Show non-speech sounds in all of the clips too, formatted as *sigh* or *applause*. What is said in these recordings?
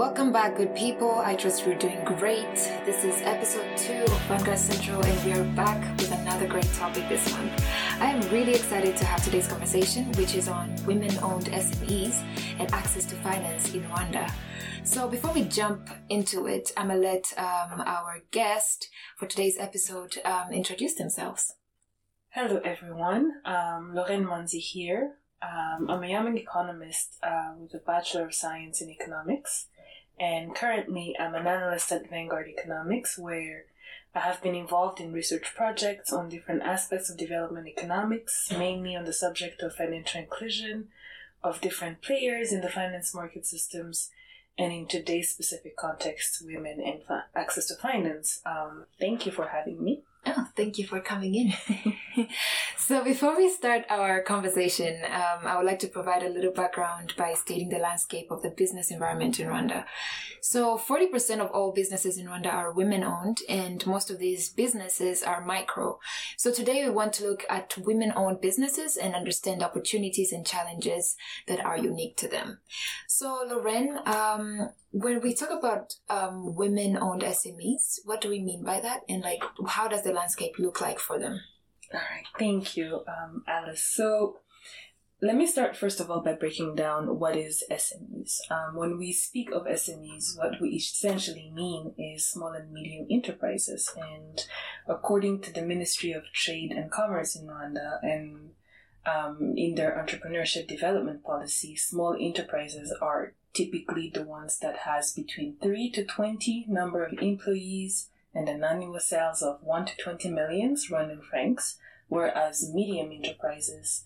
Welcome back, good people. I trust you're doing great. This is episode two of Vanguard Central, and we are back with another great topic this month. I am really excited to have today's conversation, which is on women owned SMEs and access to finance in Rwanda. So, before we jump into it, I'm gonna let um, our guest for today's episode um, introduce themselves. Hello, everyone. Um, Laurene Monzi here. Um, I'm a young economist uh, with a Bachelor of Science in Economics, and currently I'm an analyst at Vanguard Economics, where I have been involved in research projects on different aspects of development economics, mainly on the subject of financial inclusion of different players in the finance market systems, and in today's specific context, women and access to finance. Um, thank you for having me. Oh, thank you for coming in. *laughs* so, before we start our conversation, um, I would like to provide a little background by stating the landscape of the business environment in Rwanda. So, 40% of all businesses in Rwanda are women owned, and most of these businesses are micro. So, today we want to look at women owned businesses and understand opportunities and challenges that are unique to them. So, Laurene, um, when we talk about um, women-owned SMEs, what do we mean by that, and like how does the landscape look like for them? All right, thank you, um, Alice. So, let me start first of all by breaking down what is SMEs. Um, when we speak of SMEs, what we essentially mean is small and medium enterprises, and according to the Ministry of Trade and Commerce in Rwanda and um, in their entrepreneurship development policy, small enterprises are typically the ones that has between 3 to 20 number of employees and an annual sales of 1 to 20 millions Rwandan francs, whereas medium enterprises,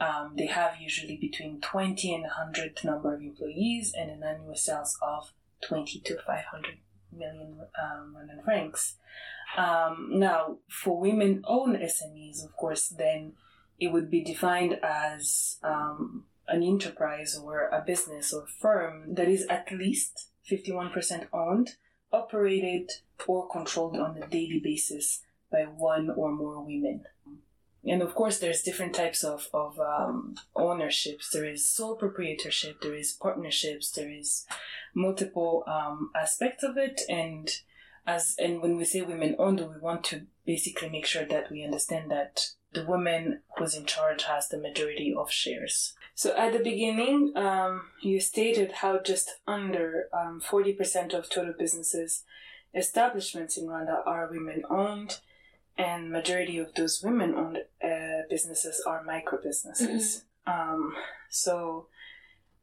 um, they have usually between 20 and 100 number of employees and an annual sales of 20 to 500 million um, Rwandan francs. Um, now, for women-owned SMEs, of course, then it would be defined as um, an enterprise or a business or firm that is at least 51% owned, operated, or controlled on a daily basis by one or more women. And of course, there's different types of, of um, ownerships. There is sole proprietorship, there is partnerships, there is multiple um, aspects of it. And as and when we say women owned, we want to basically make sure that we understand that the woman who's in charge has the majority of shares. So at the beginning, um, you stated how just under um, 40% of total businesses establishments in Rwanda are women owned, and majority of those women owned uh, businesses are micro businesses. Mm-hmm. Um, so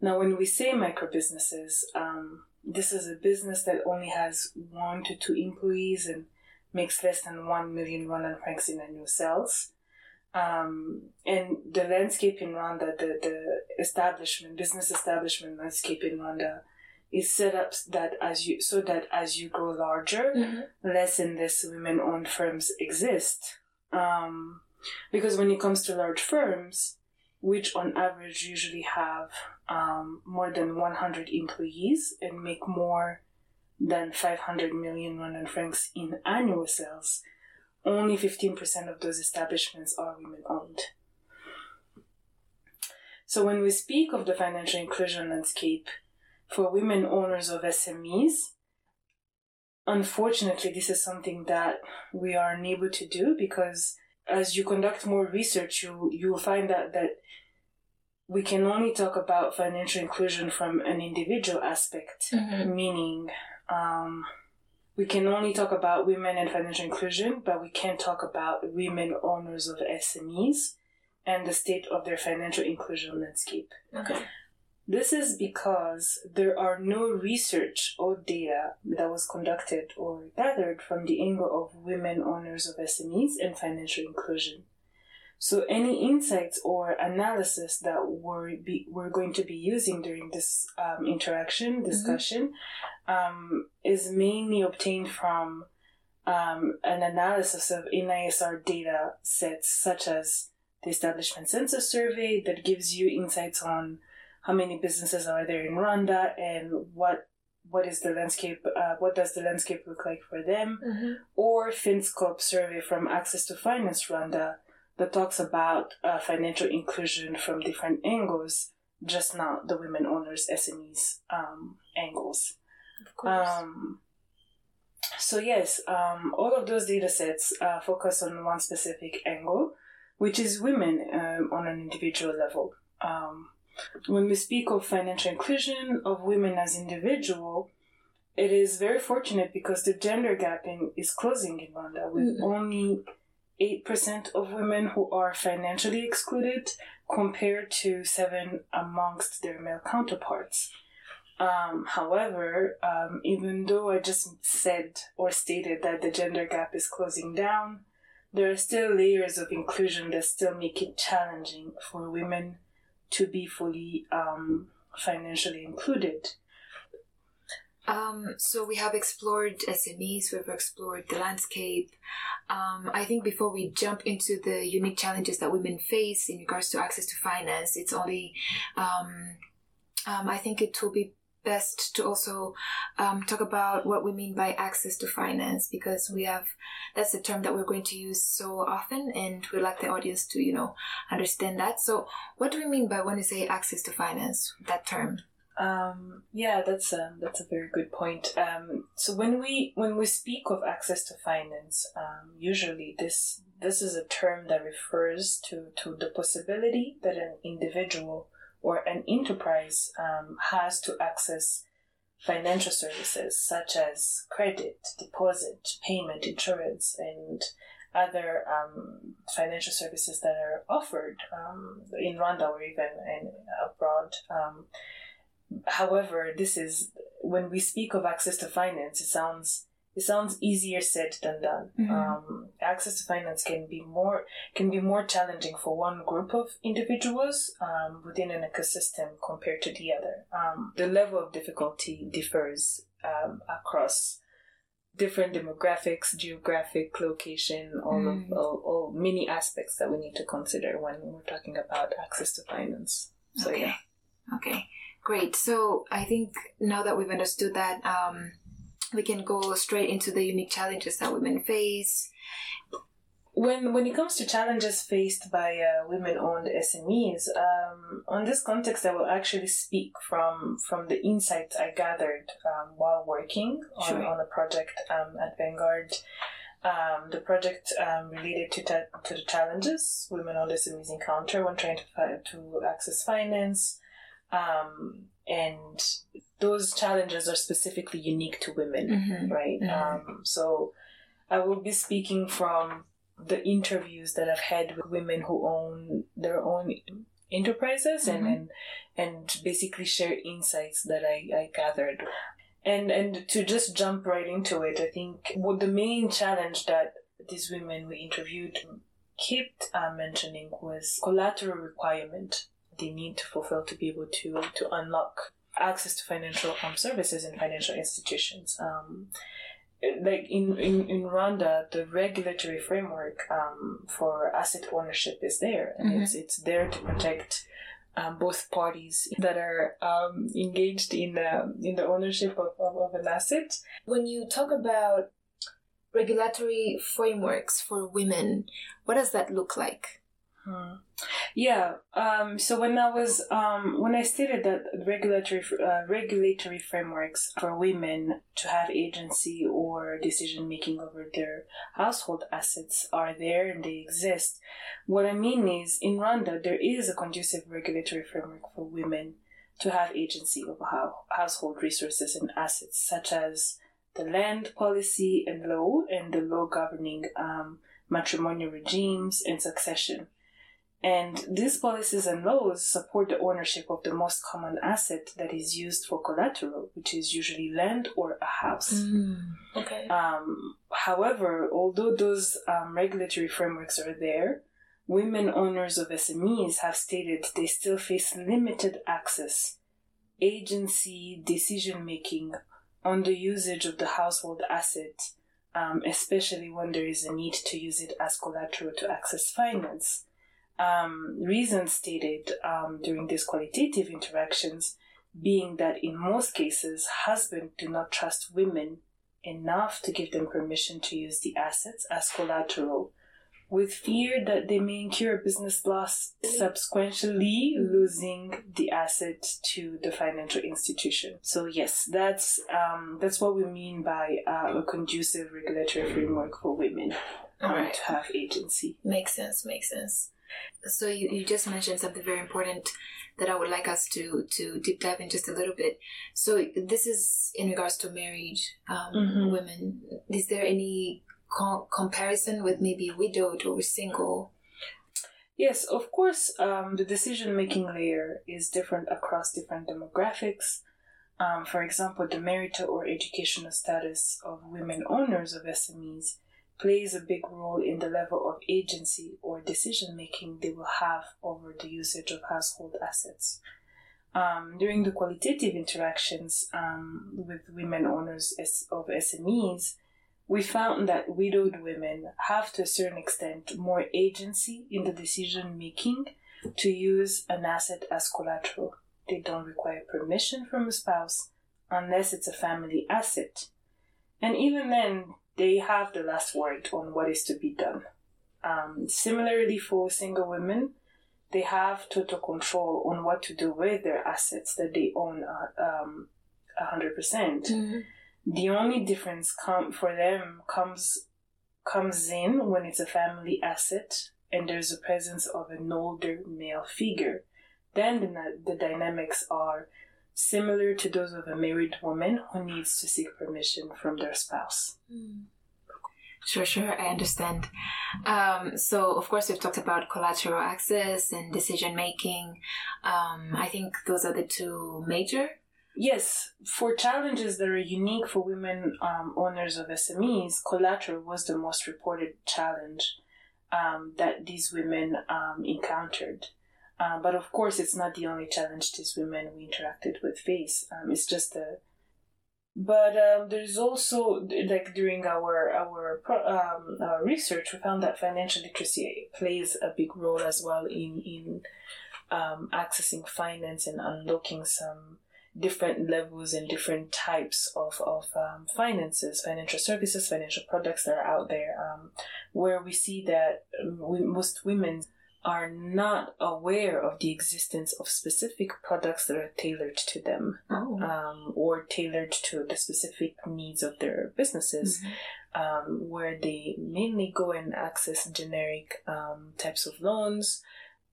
now, when we say micro businesses, um, this is a business that only has one to two employees and makes less than one million Rwandan francs in annual sales. Um, and the landscape in Rwanda, the, the establishment, business establishment landscape in Rwanda is set up that as you, so that as you grow larger, mm-hmm. less and less women owned firms exist. Um, because when it comes to large firms, which on average usually have um, more than 100 employees and make more than 500 million Rwandan francs in annual sales, only 15% of those establishments are women owned. So when we speak of the financial inclusion landscape for women owners of SMEs, unfortunately, this is something that we are unable to do because as you conduct more research, you you will find that that we can only talk about financial inclusion from an individual aspect, mm-hmm. meaning um, we can only talk about women and financial inclusion, but we can't talk about women owners of SMEs and the state of their financial inclusion landscape. Okay. This is because there are no research or data that was conducted or gathered from the angle of women owners of SMEs and financial inclusion. So any insights or analysis that we're, be, we're going to be using during this um, interaction, mm-hmm. discussion, mm-hmm. um, is mainly obtained from um, an analysis of NISR data sets such as the Establishment Census Survey that gives you insights on how many businesses are there in Rwanda and what what is the landscape uh, what does the landscape look like for them mm-hmm. or FinScope survey from Access to Finance Rwanda that talks about uh, financial inclusion from different angles, just not the women owners SMEs um, angles. Um, so yes, um, all of those data sets uh, focus on one specific angle, which is women um, on an individual level. Um, when we speak of financial inclusion of women as individual, it is very fortunate because the gender gap in, is closing in Rwanda with mm-hmm. only 8% of women who are financially excluded compared to 7 amongst their male counterparts. Um, however, um, even though I just said or stated that the gender gap is closing down, there are still layers of inclusion that still make it challenging for women to be fully um, financially included. Um, so we have explored SMEs, we've explored the landscape. Um, I think before we jump into the unique challenges that women face in regards to access to finance, it's only, um, um I think it will be best to also um, talk about what we mean by access to finance because we have that's a term that we're going to use so often and we'd like the audience to you know understand that so what do we mean by when we say access to finance that term um, yeah, that's a that's a very good point. Um, so when we when we speak of access to finance, um, usually this this is a term that refers to to the possibility that an individual or an enterprise um, has to access financial services such as credit, deposit, payment, insurance, and other um, financial services that are offered um, in Rwanda or even in, abroad. However, this is when we speak of access to finance, it sounds it sounds easier said than done. Mm-hmm. Um, access to finance can be more can be more challenging for one group of individuals um, within an ecosystem compared to the other. Um, the level of difficulty differs um, across different demographics, geographic location, all mm. of all, all, many aspects that we need to consider when we're talking about access to finance. So okay. yeah. Okay. Great. So I think now that we've understood that um, we can go straight into the unique challenges that women face. When when it comes to challenges faced by uh, women-owned SMEs, um, on this context, I will actually speak from from the insights I gathered um, while working on, sure. on a project um, at Vanguard. Um, the project um, related to ta- to the challenges women-owned SMEs encounter when trying to to access finance, um, and those challenges are specifically unique to women, mm-hmm. right? Mm-hmm. Um, so I will be speaking from the interviews that I've had with women who own their own enterprises mm-hmm. and, and and basically share insights that I, I gathered. And and to just jump right into it, I think what the main challenge that these women we interviewed kept uh, mentioning was collateral requirement they need to fulfill to be able to to unlock access to financial um, services and financial institutions. Um, like in, in, in Rwanda, the regulatory framework um, for asset ownership is there, and mm-hmm. it's it's there to protect um, both parties that are um, engaged in the in the ownership of, of, of an asset. When you talk about regulatory frameworks for women, what does that look like? Hmm. Yeah. Um, so when I was um, when I stated that regulatory uh, regulatory frameworks for women to have agency or decision making over their household assets are there and they exist, what I mean is in Rwanda there is a conducive regulatory framework for women to have agency over how household resources and assets, such as the land policy and law and the law governing um, matrimonial regimes and succession. And these policies and laws support the ownership of the most common asset that is used for collateral, which is usually land or a house. Mm, okay. Um, however, although those um, regulatory frameworks are there, women owners of SMEs have stated they still face limited access, agency, decision making on the usage of the household asset, um, especially when there is a need to use it as collateral to access finance um, reasons stated um, during these qualitative interactions being that in most cases, husbands do not trust women enough to give them permission to use the assets as collateral with fear that they may incur a business loss, subsequently losing the asset to the financial institution. So yes, that's um, that's what we mean by uh, a conducive regulatory framework for women um, to have agency. Makes sense, makes sense. So you, you just mentioned something very important that I would like us to to deep dive in just a little bit. So this is in regards to married um, Mhm. women. Is there any co- comparison with maybe widowed or single? Yes, of course, um, the decision making layer is different across different demographics. Um, for example, the marital or educational status of women owners of SMEs plays a big role in the level of agency or decision making they will have over the usage of household assets. Um, during the qualitative interactions um, with women owners of SMEs, we found that widowed women have to a certain extent more agency in the decision making to use an asset as collateral. They don't require permission from a spouse unless it's a family asset. And even then, they have the last word on what is to be done. Um, similarly, for single women, they have total control on what to do with their assets that they own uh, um, 100% the only difference com- for them comes comes in when it's a family asset and there's a presence of an older male figure. Then the, the dynamics are similar to those of a married woman who needs to seek permission from their spouse Sure, sure, I understand. Um, so, of course, we've talked about collateral access and decision making. Um, I think those are the two major. Yes, for challenges that are unique for women um, owners of SMEs, collateral was the most reported challenge um, that these women um, encountered. Um, but of course, it's not the only challenge these women we interacted with face. Um, it's just a. But um, there's also like during our our um, our research, we found that financial literacy plays a big role as well in in um, accessing finance and unlocking some different levels and different types of, of um, finances, financial services, financial products that are out there, um, where we see that most women are not aware of the existence of specific products that are tailored to them Oh. um, or tailored to the specific needs of their businesses, um, where they mainly go and access generic um, types of loans,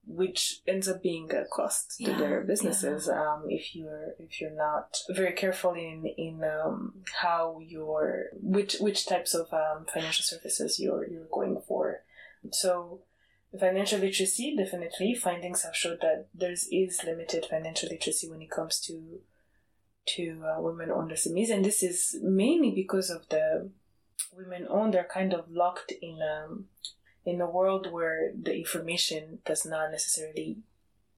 which ends up being a cost to Yeah, their businesses um, if you're if you're not very careful in in um, how you're which which types of um, financial services you're you're going for. So financial literacy definitely findings have showed that there is limited financial literacy when it comes to to uh, women owned SMEs, and this is mainly because of the women owned. They're kind of locked in um, in a world where the information does not necessarily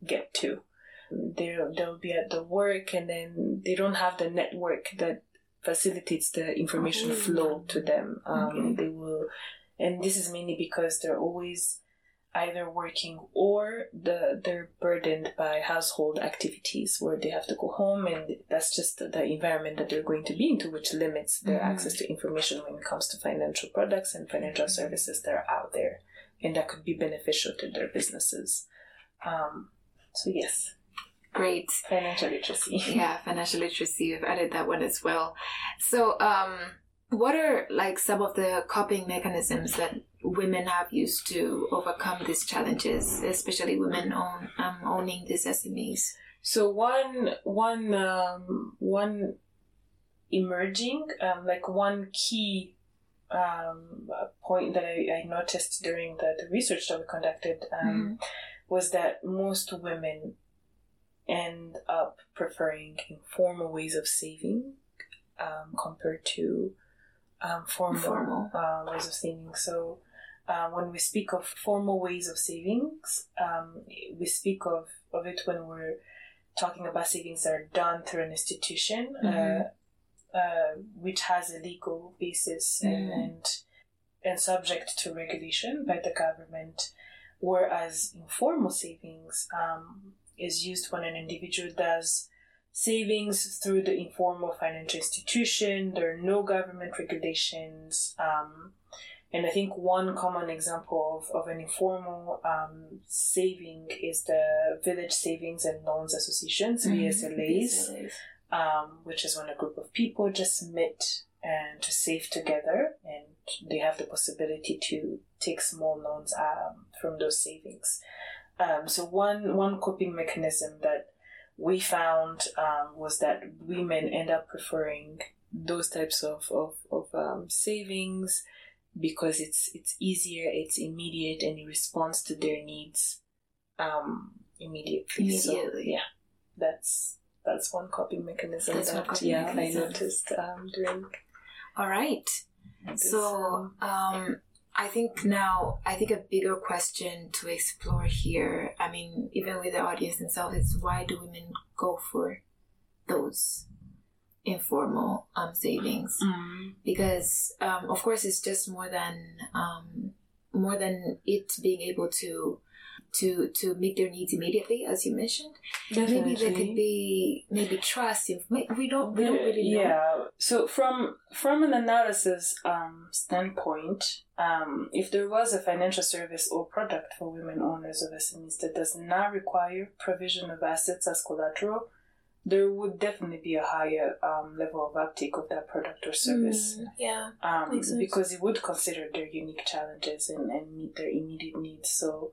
get to. They'll they'll be at the work, and then they don't have the network that facilitates the information Oh. flow to them. Um, Okay. They will, and this is mainly because they're always either working or the they're burdened by household activities where they have to go home and that's just the, environment that they're going to be into which limits their Mhm. access to information when it comes to financial products and financial services that are out there and that could be beneficial to their businesses um, so yes Great. financial literacy *laughs* Yeah, financial literacy. We've added that one as well. So, um, what are like some of the coping mechanisms that women have used to overcome these challenges, especially women own, um, owning these SMEs? So one one um, one emerging um, like one key um, point that I, I noticed during the, the research that we conducted um, was that most women end up preferring informal ways of saving um, compared to um, formal, Formal. Uh, ways of saving. So uh, when we speak of formal ways of savings, um, we speak of, of it when we're talking about savings that are done through an institution, Mhm. uh, uh, which has a legal basis and, Mhm. and and subject to regulation by the government. Whereas informal savings um, is used when an individual does savings through the informal financial institution. There are no government regulations. Um, and I think one common example of, of an informal um, saving is the Village Savings and Loans Associations, Mm-hmm. VSLAs, um, which is when a group of people just meet and to save together and they have the possibility to take small loans um, from those savings. Um, so one one coping mechanism that we found um, was that women end up preferring those types of of, of um, savings because it's it's easier, it's immediate, and it responds to their needs um, immediately. So, yeah, that's that's one coping mechanism That's that coping yeah mechanism. I noticed um, during. All right. this, So, um, um, I think now, I think a bigger question to explore here, I mean, even with the audience themselves, is why do women go for those informal um, savings? mm, Because, um, of course, it's just more than um, more than it being able to to to meet their needs immediately, as you mentioned. Maybe there could be maybe trust. We don't we don't really know. Yeah. So from from an analysis um, standpoint, um, if there was a financial service or product for women owners of SMEs that does not require provision of assets as collateral, there would definitely be a higher um, level of uptake of that product or service. Mm, yeah. um, because it would consider their unique challenges and, and meet their immediate needs. So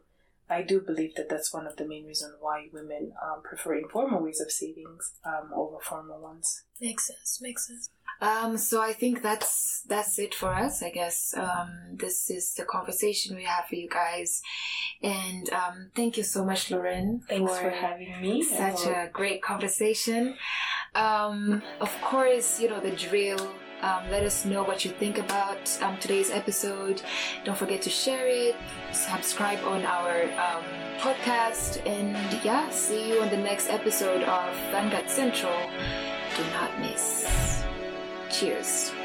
I do believe that that's one of the main reasons why women um, prefer informal ways of savings um, over formal ones. Makes sense. Makes sense. Um, so I think that's that's it for us. I guess um, this is the conversation we have for you guys, and um, thank you so much, Laurene, Thanks for having me. such a great conversation. Um, of course, you know the drill. Um, let us know what you think about um, today's episode. Don't forget to share it, subscribe on our um, podcast, and yeah, see you on the next episode of Vanguard Central. Do not miss. Cheers.